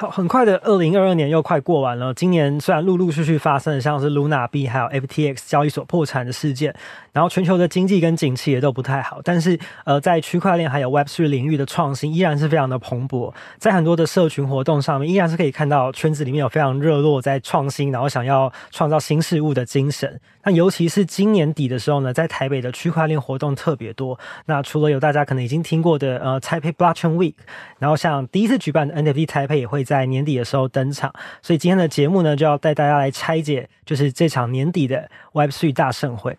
好，很快的，二零二二年又快过完了。今年虽然陆陆续续发生了像是 Luna B 还有 FTX 交易所破产的事件，然后全球的经济跟景气也都不太好，但是呃，在区块链还有 Web3 领域的创新依然是非常的蓬勃。在很多的社群活动上面，依然是可以看到圈子里面有非常热络在创新，然后想要创造新事物的精神。那尤其是今年底的时候呢，在台北的区块链活动特别多。那除了有大家可能已经听过的呃 Taipei Blockchain Week，然后像第一次举办的 NFT Taipei 也会。在年底的时候登场，所以今天的节目呢，就要带大家来拆解，就是这场年底的 Web3 大盛会。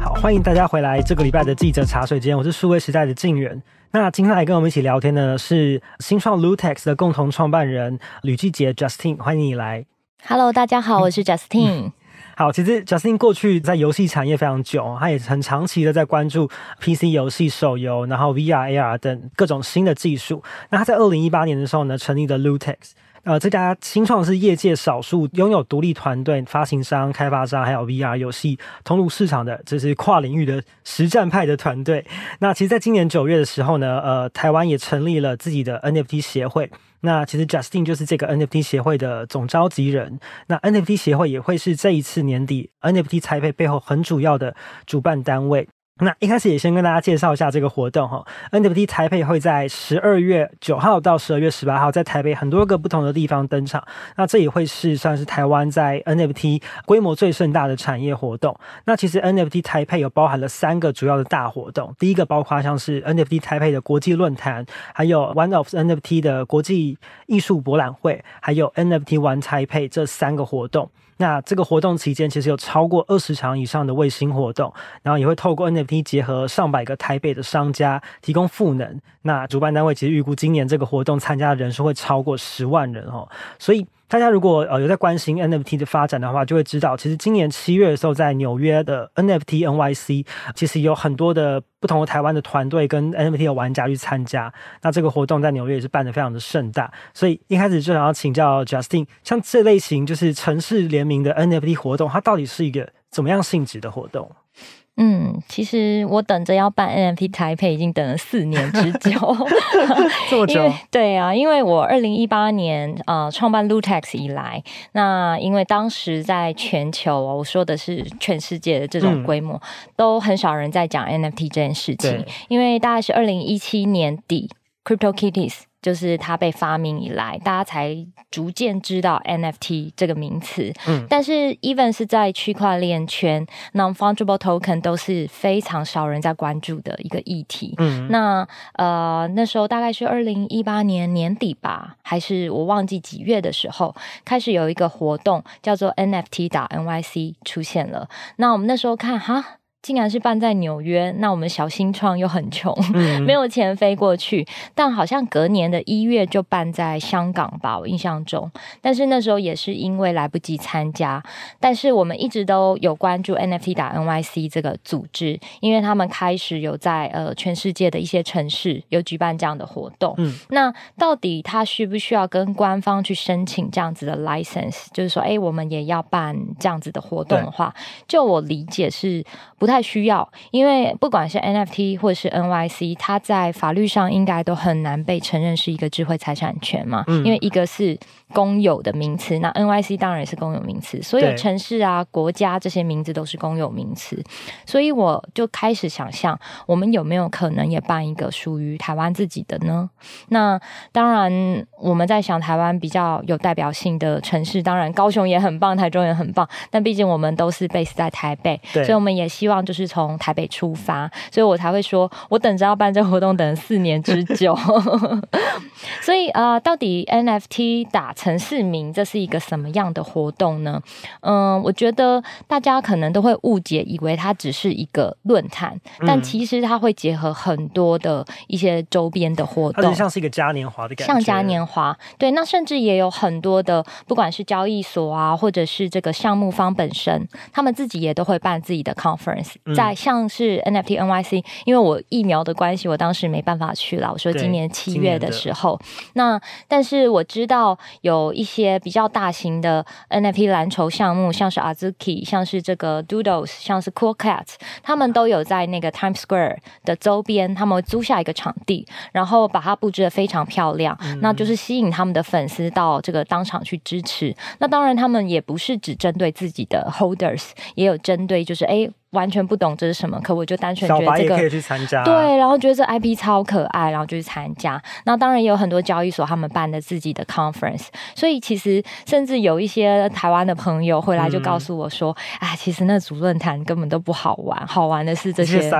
好，欢迎大家回来这个礼拜的记者茶水间，我是数位时代的静远。那今天来跟我们一起聊天的呢，是新创 Lootex 的共同创办人吕继杰 Justin，欢迎你来。Hello，大家好，我是 Justin。好，其实 Justin 过去在游戏产业非常久，他也很长期的在关注 PC 游戏、手游，然后 VR、AR 等各种新的技术。那他在二零一八年的时候呢，成立了 Lutex。呃，这家新创是业界少数拥有独立团队、发行商、开发商，还有 VR 游戏通路市场的，这是跨领域的实战派的团队。那其实，在今年九月的时候呢，呃，台湾也成立了自己的 NFT 协会。那其实 Justin 就是这个 NFT 协会的总召集人。那 NFT 协会也会是这一次年底 NFT 台北背后很主要的主办单位。那一开始也先跟大家介绍一下这个活动哈，NFT 台北会在十二月九号到十二月十八号在台北很多个不同的地方登场。那这也会是算是台湾在 NFT 规模最盛大的产业活动。那其实 NFT 台北有包含了三个主要的大活动，第一个包括像是 NFT 台北的国际论坛，还有 One of NFT 的国际艺术博览会，还有 NFT One Taipei 这三个活动。那这个活动期间，其实有超过二十场以上的卫星活动，然后也会透过 NFT 结合上百个台北的商家提供赋能。那主办单位其实预估今年这个活动参加的人数会超过十万人哦，所以。大家如果呃有在关心 NFT 的发展的话，就会知道，其实今年七月的时候，在纽约的 NFT NYC，其实有很多的不同的台湾的团队跟 NFT 的玩家去参加。那这个活动在纽约也是办得非常的盛大。所以一开始就想要请教 Justin，像这类型就是城市联名的 NFT 活动，它到底是一个怎么样性质的活动？嗯，其实我等着要办 NFT 台北已经等了四年之久，这么久？对啊，因为我二零一八年呃创办 Lootex 以来，那因为当时在全球，我说的是全世界的这种规模，嗯、都很少人在讲 NFT 这件事情，因为大概是二零一七年底，CryptoKitties。就是它被发明以来，大家才逐渐知道 NFT 这个名词。嗯，但是 even 是在区块链圈，non-fungible token 都是非常少人在关注的一个议题。嗯，那呃那时候大概是二零一八年年底吧，还是我忘记几月的时候，开始有一个活动叫做 NFT 打 NYC 出现了。那我们那时候看哈。竟然是办在纽约，那我们小新创又很穷，嗯、没有钱飞过去。但好像隔年的一月就办在香港吧，我印象中。但是那时候也是因为来不及参加。但是我们一直都有关注 NFT 打 NYC 这个组织，因为他们开始有在呃全世界的一些城市有举办这样的活动。嗯，那到底他需不需要跟官方去申请这样子的 license？就是说，哎，我们也要办这样子的活动的话，就我理解是不。不太需要，因为不管是 NFT 或者是 NYC，它在法律上应该都很难被承认是一个智慧财产权嘛。嗯，因为一个是公有的名词，那 NYC 当然也是公有名词，所有城市啊、国家这些名字都是公有名词。所以我就开始想象，我们有没有可能也办一个属于台湾自己的呢？那当然，我们在想台湾比较有代表性的城市，当然高雄也很棒，台中也很棒，但毕竟我们都是 base 在台北，所以我们也希望。就是从台北出发，所以我才会说，我等着要办这个活动，等了四年之久。所以啊、呃，到底 NFT 打城市名，这是一个什么样的活动呢？嗯，我觉得大家可能都会误解，以为它只是一个论坛，但其实它会结合很多的一些周边的活动，像是一个嘉年华的感觉，像嘉年华。对，那甚至也有很多的，不管是交易所啊，或者是这个项目方本身，他们自己也都会办自己的 conference。在像是 NFT NYC，因为我疫苗的关系，我当时没办法去了。我说今年七月的时候，那但是我知道有一些比较大型的 NFT 蓝筹项目，像是 Azuki，像是这个 Doodles，像是 Cool Cats，他们都有在那个 Times Square 的周边，他们租下一个场地，然后把它布置的非常漂亮，嗯、那就是吸引他们的粉丝到这个当场去支持。那当然，他们也不是只针对自己的 Holders，也有针对就是哎。完全不懂这是什么，可我就单纯觉得这个可以去参加，对，然后觉得这 IP 超可爱，然后就去参加。那当然也有很多交易所他们办的自己的 conference，所以其实甚至有一些台湾的朋友回来就告诉我说：“哎、嗯，其实那组论坛根本都不好玩，好玩的是这些。这些”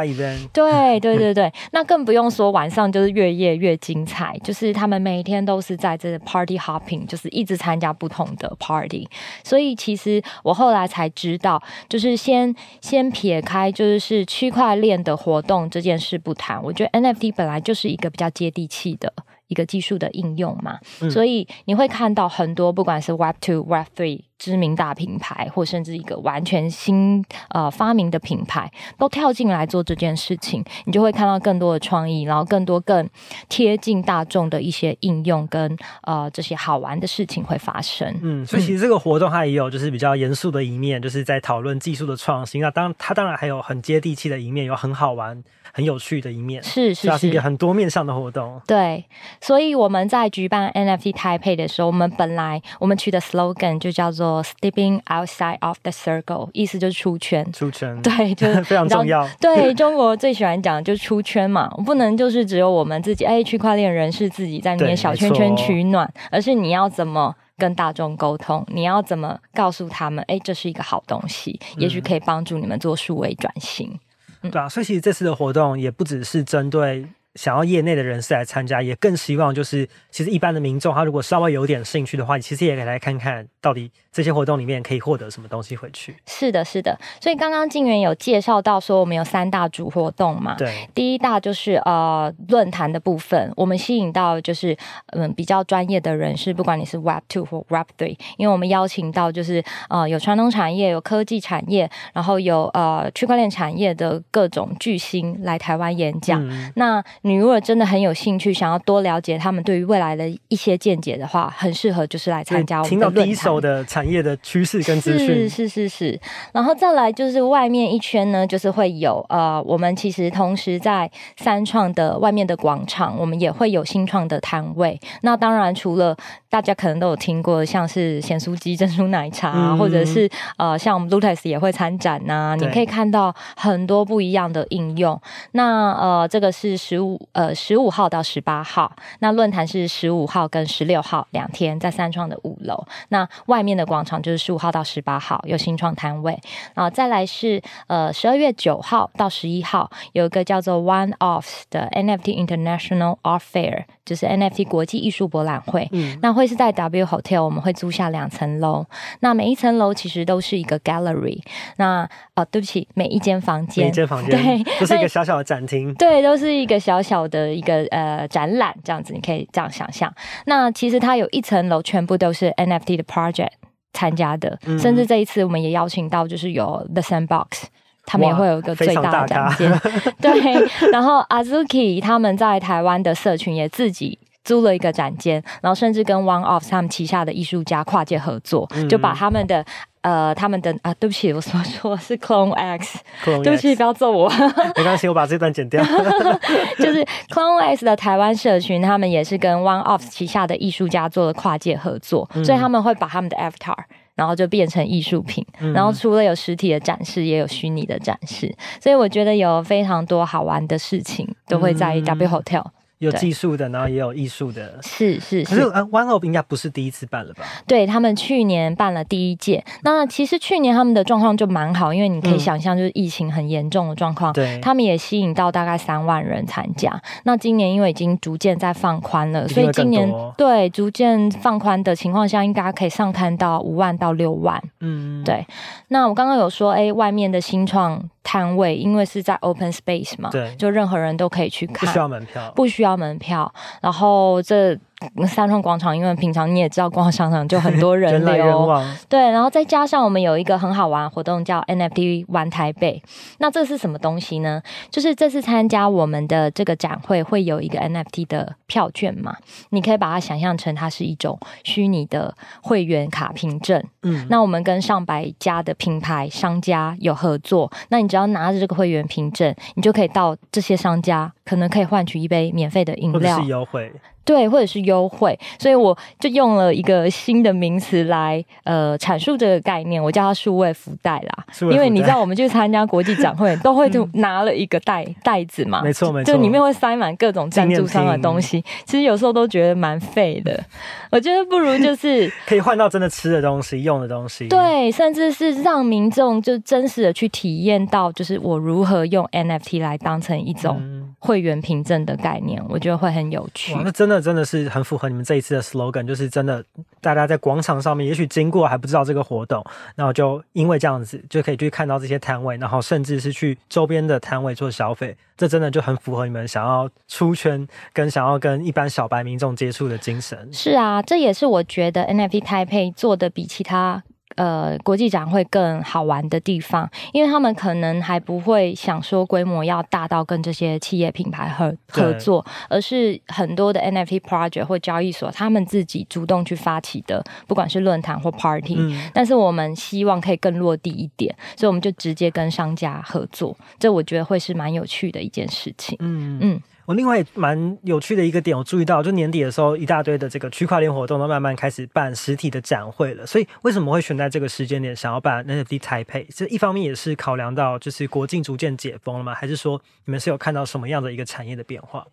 对对对对，那更不用说晚上就是越夜越精彩，就是他们每天都是在这 party hopping，就是一直参加不同的 party。所以其实我后来才知道，就是先先。撇开就是是区块链的活动这件事不谈，我觉得 NFT 本来就是一个比较接地气的一个技术的应用嘛，嗯、所以你会看到很多不管是 Web Two、Web Three 知名大品牌，或甚至一个完全新呃发明的品牌，都跳进来做这件事情，你就会看到更多的创意，然后更多更贴近大众的一些应用跟呃这些好玩的事情会发生。嗯，所以其实这个活动它也有就是比较严肃的一面，就是在讨论技术的创新。那当它当然还有很接地气的一面，有很好玩。很有趣的一面，是是是，是一个很多面向的活动。对，所以我们在举办 NFT Taipei 的时候，我们本来我们取的 slogan 就叫做 “Stepping outside of the circle”，意思就是出圈。出圈，对，就是 非常重要。对，中国最喜欢讲的就是出圈嘛，不能就是只有我们自己，哎，区块链人士自己在里面小圈圈取暖，而是你要怎么跟大众沟通，你要怎么告诉他们，哎，这是一个好东西，嗯、也许可以帮助你们做数位转型。对啊，所以其实这次的活动也不只是针对想要业内的人士来参加，也更希望就是其实一般的民众，他如果稍微有点兴趣的话，其实也可以来看看到底这些活动里面可以获得什么东西回去。是的，是的。所以刚刚静源有介绍到说，我们有三大主活动嘛？对。第一大就是呃论坛的部分，我们吸引到就是嗯比较专业的人士，不管你是 Web Two 或 Web Three，因为我们邀请到就是呃有传统产业、有科技产业，然后有呃区块链产业的各种巨星来台湾演讲。嗯、那你如果真的很有兴趣，想要多了解他们对于未来的一些见解的话，很适合就是来参加我们。听到第一手的产业的趋势跟资讯，是是是是。然后再来就是外面一圈呢，就是会有呃，我们其实同时在三创的外面的广场，我们也会有新创的摊位。那当然除了大家可能都有听过，像是咸酥鸡、珍珠奶茶，嗯、或者是呃，像我们 Lootex 也会参展呐、啊。你可以看到很多不一样的应用。那呃，这个是十五呃。十五号到十八号，那论坛是十五号跟十六号两天，在三创的五楼。那外面的广场就是十五号到十八号有新创摊位，然后再来是呃十二月九号到十一号有一个叫做 One Offs 的 NFT International Art Fair，就是 NFT 国际艺术博览会。嗯，那会是在 W Hotel，我们会租下两层楼，那每一层楼其实都是一个 Gallery。那哦，对不起，每一间房间，每一间房间对，都是一个小小的展厅，对，都是一个小小的。一个呃展览这样子，你可以这样想象。那其实它有一层楼，全部都是 NFT 的 project 参加的，嗯、甚至这一次我们也邀请到，就是有 The Sandbox，他们也会有一个最大的展间。对，然后 Azuki 他们在台湾的社群也自己租了一个展间，然后甚至跟 One Off 他们旗下的艺术家跨界合作，嗯、就把他们的。呃，他们的啊，对不起，我说错是 Clone X，, Clone X 对不起，不要揍我。没关系，我把这段剪掉。就是 Clone X 的台湾社群，他们也是跟 One Off 旗下的艺术家做了跨界合作，嗯、所以他们会把他们的 Avatar，然后就变成艺术品。嗯、然后除了有实体的展示，也有虚拟的展示，所以我觉得有非常多好玩的事情都会在 W Hotel。有技术的，然后也有艺术的，是是是。可是 One Off 应该不是第一次办了吧？对，他们去年办了第一届。那其实去年他们的状况就蛮好，因为你可以想象，就是疫情很严重的状况，对、嗯，他们也吸引到大概三万人参加。那今年因为已经逐渐在放宽了，所以今年对逐渐放宽的情况下，应该可以上看到五万到六万。嗯，对。那我刚刚有说，哎，外面的新创。摊位，因为是在 open space 嘛，对，就任何人都可以去看，不需要门票，不需要门票。然后这三创广场，因为平常你也知道，逛商场就很多人流，人来人往。对，然后再加上我们有一个很好玩的活动叫 NFT 玩台北。那这是什么东西呢？就是这次参加我们的这个展会会有一个 NFT 的票券嘛？你可以把它想象成它是一种虚拟的会员卡凭证。嗯，那我们跟上百家的品牌商家有合作，那你只要拿着这个会员凭证，你就可以到这些商家，可能可以换取一杯免费的饮料，或者是优惠。对，或者是优惠，所以我就用了一个新的名词来呃阐述这个概念，我叫它数位福袋啦。因为你知道，我们去参加国际展会，都会就拿了一个袋袋子嘛，没错没错，就里面会塞满各种赞助商的东西。其实有时候都觉得蛮废的，我觉得不如就是 可以换到真的吃的东西、用的东西。对，甚至是让民众就真实的去体验到，就是我如何用 NFT 来当成一种会员凭证的概念，我觉得会很有趣。那真的。真的是很符合你们这一次的 slogan，就是真的，大家在广场上面，也许经过还不知道这个活动，然后就因为这样子就可以去看到这些摊位，然后甚至是去周边的摊位做消费，这真的就很符合你们想要出圈跟想要跟一般小白民众接触的精神。是啊，这也是我觉得 NFT Taipei 做的比其他。呃，国际展会更好玩的地方，因为他们可能还不会想说规模要大到跟这些企业品牌合合作，而是很多的 NFT project 或交易所，他们自己主动去发起的，不管是论坛或 party，嗯。但是我们希望可以更落地一点，所以我们就直接跟商家合作，这我觉得会是蛮有趣的一件事情。嗯嗯。我另外蛮有趣的一个点，我注意到，就年底的时候，一大堆的这个区块链活动都慢慢开始办实体的展会了。所以为什么会选在这个时间点想要办 NFT 台配这一方面也是考量到就是国境逐渐解封了吗？还是说你们是有看到什么样的一个产业的变化？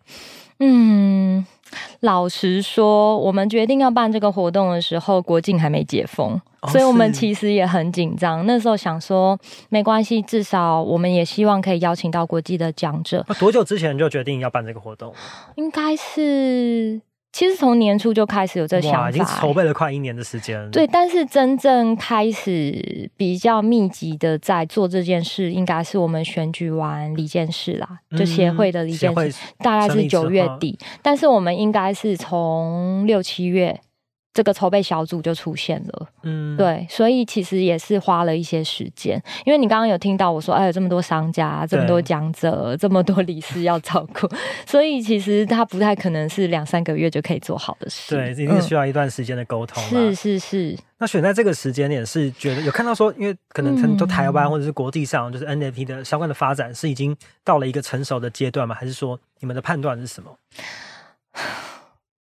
嗯，老实说，我们决定要办这个活动的时候，国境还没解封，哦，所以我们其实也很紧张。那时候想说，没关系，至少我们也希望可以邀请到国际的讲者。那多久之前就决定要办这个活动？应该是。其实从年初就开始有这想法，已经筹备了快一年的时间。对，但是真正开始比较密集的在做这件事，应该是我们选举完一件事啦，就协会的一件事，大概是九月底。但是我们应该是从六七月。这个筹备小组就出现了，嗯，对，所以其实也是花了一些时间，因为你刚刚有听到我说，哎，有这么多商家，这么多讲者，这么多理事要照顾，所以其实他不太可能是两三个月就可以做好的事，对，一定需要一段时间的沟通。是是是。那选在这个时间点，是觉得有看到说，因为可能很多台湾或者是国际上，就是 NFT 的相关的发展是已经到了一个成熟的阶段吗？还是说你们的判断是什么？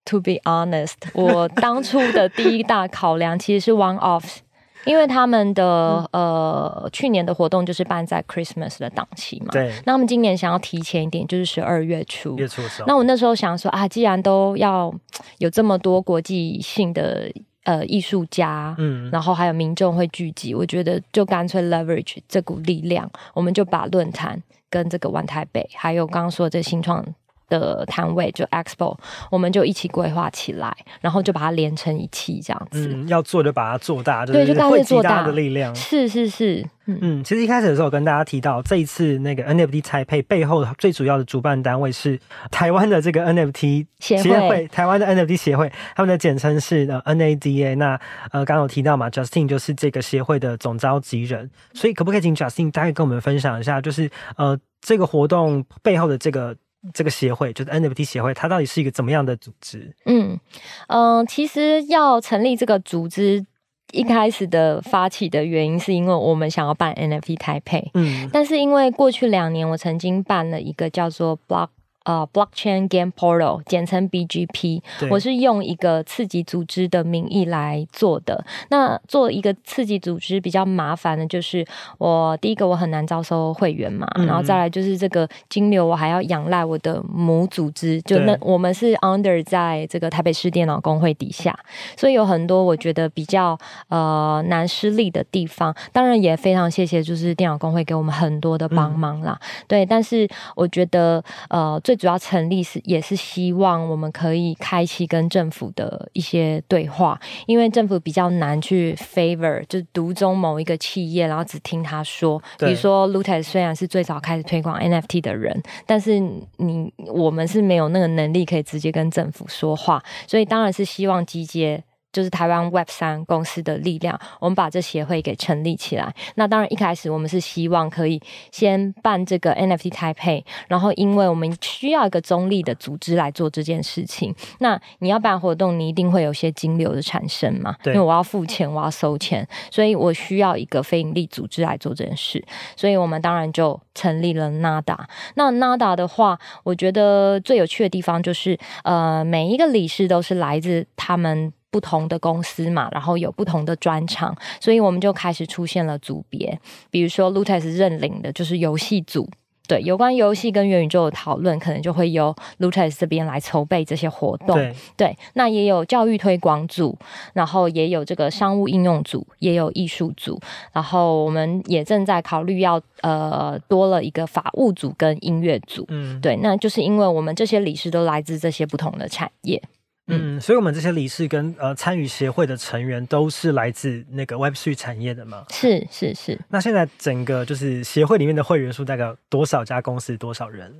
To be honest，我当初的第一大考量其实是 One Off，因为他们的、嗯、呃去年的活动就是办在 Christmas 的档期嘛。对。那他们今年想要提前一点，就是十二月初。月初。那我那时候想说啊，既然都要有这么多国际性的呃艺术家，嗯，然后还有民众会聚集，我觉得就干脆 leverage 这股力量，我们就把论坛跟这个玩台北，还有刚刚说的这新创。的摊位就 Expo，我们就一起规划起来，然后就把它连成一气这样子。嗯，要做就把它做大，对，就汇集大的力量。是是是，嗯嗯。其实一开始的时候我跟大家提到，这一次那个 NFT Taipei 背后最主要的主办单位是台湾的这个 NFT 协会，协会台湾的 NFT 协会，他们的简称是呃 NADA。那呃刚刚有提到嘛，Justin 就是这个协会的总召集人，所以可不可以请 Justin 大概跟我们分享一下，就是呃这个活动背后的这个。这个协会就是 NFT 协会，它到底是一个怎么样的组织？嗯嗯、呃，其实要成立这个组织，一开始的发起的原因是因为我们想要办 NFT Taipei，嗯，但是因为过去两年我曾经办了一个叫做 Block。呃、uh，Blockchain Game Portal，简称 BGP，我是用一个次级组织的名义来做的。那做一个次级组织比较麻烦的，就是我第一个我很难招收会员嘛，嗯、然后再来就是这个金流我还要仰赖我的母组织，就那我们是 under 在这个台北市电脑工会底下，所以有很多我觉得比较呃难施力的地方。当然也非常谢谢就是电脑工会给我们很多的帮忙啦，嗯、对。但是我觉得呃最主要成立是也是希望我们可以开启跟政府的一些对话，因为政府比较难去 favor，就是独中某一个企业，然后只听他说。比如说 Lootex 虽然是最早开始推广 NFT 的人，但是你我们是没有那个能力可以直接跟政府说话，所以当然是希望集结。就是台湾 Web 三公司的力量，我们把这协会给成立起来。那当然一开始我们是希望可以先办这个 NFT Taipei，然后因为我们需要一个中立的组织来做这件事情。那你要办活动，你一定会有些金流的产生嘛？对，因为我要付钱，我要收钱，所以我需要一个非盈利组织来做这件事。所以我们当然就成立了 NADA。那 NADA 的话，我觉得最有趣的地方就是，呃，每一个理事都是来自他们。不同的公司嘛，然后有不同的专场，所以我们就开始出现了组别。比如说 Lutes 认领的就是游戏组，对，有关游戏跟元宇宙的讨论，可能就会由 l u t e s 这边来筹备这些活动。对，对，那也有教育推广组，然后也有这个商务应用组，也有艺术组，然后我们也正在考虑要呃多了一个法务组跟音乐组。嗯，对，那就是因为我们这些理事都来自这些不同的产业。嗯，所以我们这些理事跟呃参与协会的成员都是来自那个 Web3 产业的吗？是是是。那现在整个就是协会里面的会员数大概有多少家公司？多少人？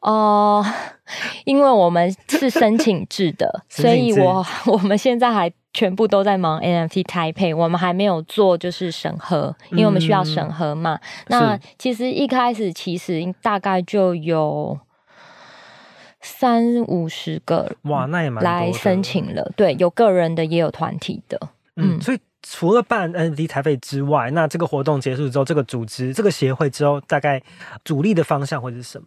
哦、呃，因为我们是申请制的，所以我 我们现在还全部都在忙 NFT Taipei，我们还没有做就是审核，因为我们需要审核嘛。嗯、那其实一开始其实大概就有。三五十个哇，那也蛮来申请了。对，有个人的，也有团体的。嗯，所以除了办 NFT 台北之外，那这个活动结束之后，这个组织、这个协会之后，大概主力的方向会是什么？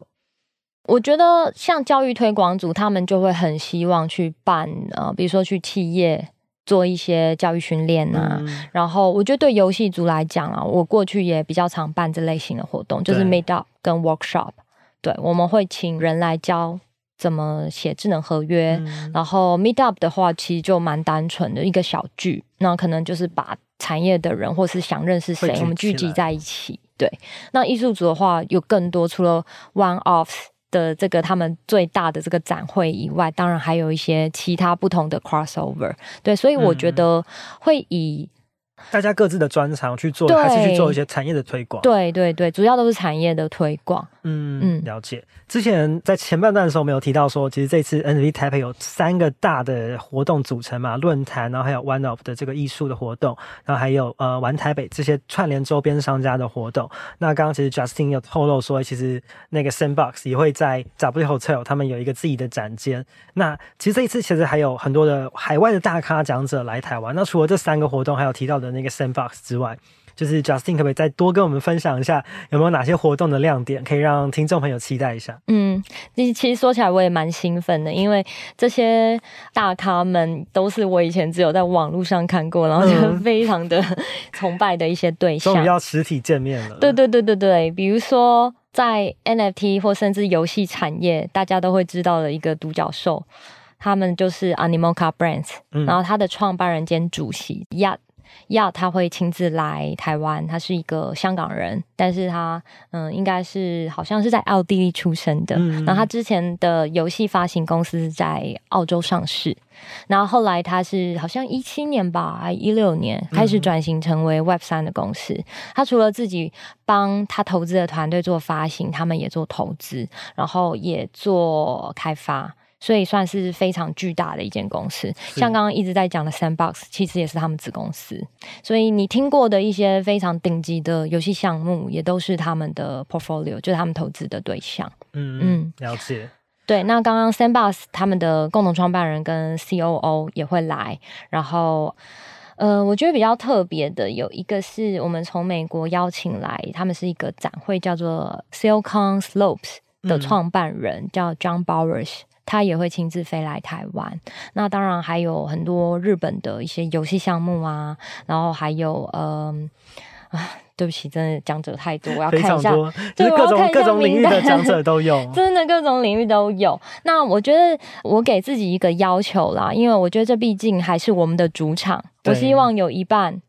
我觉得像教育推广组，他们就会很希望去办呃，比如说去企业做一些教育训练啊。嗯、然后，我觉得对游戏组来讲啊，我过去也比较常办这类型的活动，就是 Meet Up 跟 Workshop。对，我们会请人来教。怎么写智能合约？嗯、然后 Meetup 的话，其实就蛮单纯的一个小聚，那可能就是把产业的人或是想认识谁，我们聚集在一起。对，那艺术组的话，有更多，除了 One Off 的这个他们最大的这个展会以外，当然还有一些其他不同的 Crossover。对，所以我觉得会以。大家各自的专长去做，还是去做一些产业的推广？对对对，主要都是产业的推广。嗯嗯，了解。之前在前半段的时候，我们有提到说，其实这次 NFT Taipei 有三个大的活动组成嘛，论坛，然后还有 One Off 的这个艺术的活动，然后还有呃玩台北这些串联周边商家的活动。那刚刚其实 Justin 有透露说，其实那个 Sandbox 也会在 W Hotel 他们有一个自己的展间。那其实这一次其实还有很多的海外的大咖讲者来台湾。那除了这三个活动，还有提到的。那个 Sandbox 之外，就是 Justin 可不可以再多跟我们分享一下，有没有哪些活动的亮点，可以让听众朋友期待一下？嗯，其实说起来我也蛮兴奋的，因为这些大咖们都是我以前只有在网络上看过，然后就 非常的 崇拜的一些对象。终于要实体见面了。对对对对对，比如说在 NFT 或甚至游戏产业，大家都会知道的一个独角兽，他们就是 Animoca Brands，嗯，然后他的创办人兼主席 Yat。要他会亲自来台湾，他是一个香港人，但是他嗯，应该是好像是在奥地利出生的。嗯，然后他之前的游戏发行公司在澳洲上市，然后后来他是好像一七年吧，还一六年开始转型成为 Web 三的公司。他除了自己帮他投资的团队做发行，他们也做投资，然后也做开发。所以算是非常巨大的一间公司，像刚刚一直在讲的 Sandbox，其实也是他们子公司。所以你听过的一些非常顶级的游戏项目，也都是他们的 portfolio，就是他们投资的对象。嗯嗯，了解。对，那刚刚 Sandbox 他们的共同创办人跟 COO 也会来，然后呃，我觉得比较特别的有一个是我们从美国邀请来，他们是一个展会叫做 Silicon Slopes 的创办人，嗯、叫 John Bowers。他也会亲自飞来台湾，那当然还有很多日本的一些游戏项目啊，然后还有嗯啊，对不起，真的讲者太多，我要看一下，就是各种各种领域的讲者都有，真的各种领域都有。那我觉得我给自己一个要求啦，因为我觉得这毕竟还是我们的主场，我希望有一半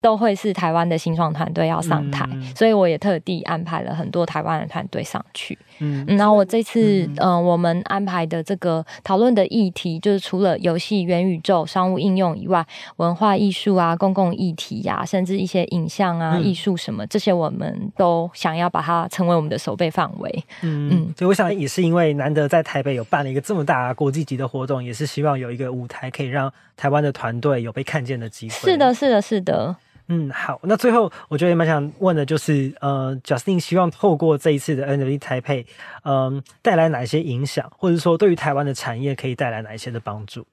都会是台湾的新创团队要上台，嗯，所以我也特地安排了很多台湾的团队上去。嗯，然后我这次，嗯、呃，我们安排的这个讨论的议题，就是除了游戏、元宇宙、商务应用以外，文化艺术啊、公共议题呀、啊，甚至一些影像啊、艺术什么，这些我们都想要把它成为我们的守备范围。嗯嗯，所以我想也是因为难得在台北有办了一个这么大国际级的活动，也是希望有一个舞台可以让台湾的团队有被看见的机会。是的，是的，是的。嗯，好，那最后我觉得也蛮想问的，就是呃，Justin 希望透过这一次的 NFT 台配，嗯、带来哪些影响，或者说对于台湾的产业可以带来哪一些的帮助？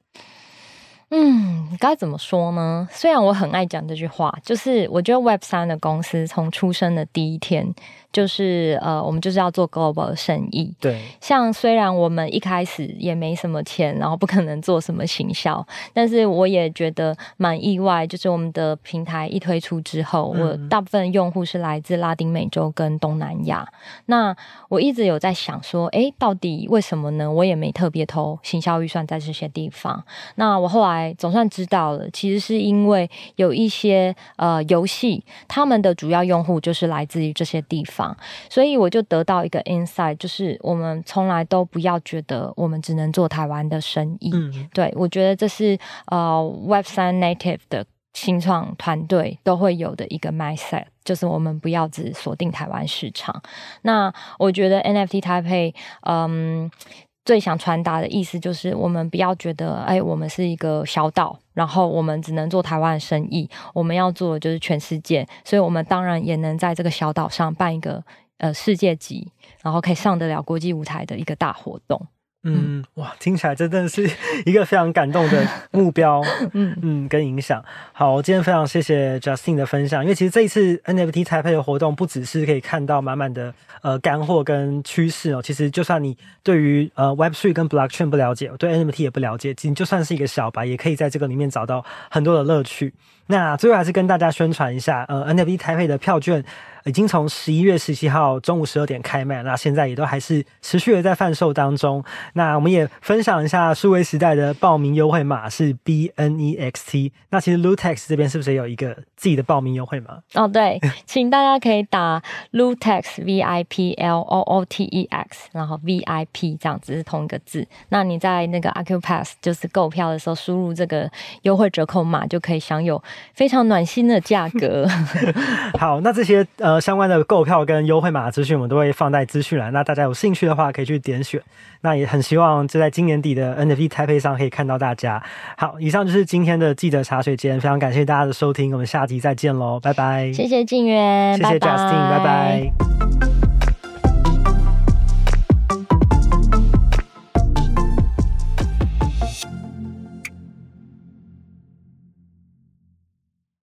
嗯，该怎么说呢？虽然我很爱讲这句话，就是我觉得 Web 三的公司从出生的第一天。就是呃，我们就是要做 global 的生意。对，像虽然我们一开始也没什么钱，然后不可能做什么行销，但是我也觉得蛮意外。就是我们的平台一推出之后，嗯、我大部分用户是来自拉丁美洲跟东南亚。那我一直有在想说，哎，到底为什么呢？我也没特别投行销预算在这些地方。那我后来总算知道了，其实是因为有一些呃游戏，他们的主要用户就是来自于这些地方。所以我就得到一个 insight，就是我们从来都不要觉得我们只能做台湾的生意。嗯，对，我觉得这是呃 Web 三 native 的新创团队都会有的一个 mindset，就是我们不要只锁定台湾市场。那我觉得 NFT Taipei，嗯。最想传达的意思就是，我们不要觉得，哎，我们是一个小岛，然后我们只能做台湾的生意。我们要做的就是全世界，所以我们当然也能在这个小岛上办一个呃世界级，然后可以上得了国际舞台的一个大活动。嗯，哇，听起来真的是 一个非常感动的目标，嗯嗯，跟影响。好，我今天非常谢谢 Justine 的分享，因为其实这一次 NFT 台配的活动，不只是可以看到满满的呃干货跟趋势哦，其实就算你对于呃 Web3 跟 Blockchain 不了解，对 NFT 也不了解，你就算是一个小白，也可以在这个里面找到很多的乐趣。那最后还是跟大家宣传一下，呃，NFT 台配的票券已经从十一月十七号中午十二点开卖，那现在也都还是持续的在贩售当中。那我们也分享一下数位时代的报名优惠码是 BNEXT。那其实 Lootex 这边是不是也有一个自己的报名优惠码？哦，对，请大家可以打 Lootex V I P L O O T E X，然后 V I P 这样子是同一个字。那你在那个 Accupass 就是购票的时候输入这个优惠折扣码，就可以享有。非常暖心的价格。好，那这些呃相关的购票跟优惠码的资讯，我们都会放在资讯栏。那大家有兴趣的话，可以去点选。那也很希望就在今年底的 NFT 台配上可以看到大家。好，以上就是今天的记者茶水间，非常感谢大家的收听，我们下集再见喽，拜拜。谢谢静源，谢谢 Justine，拜拜。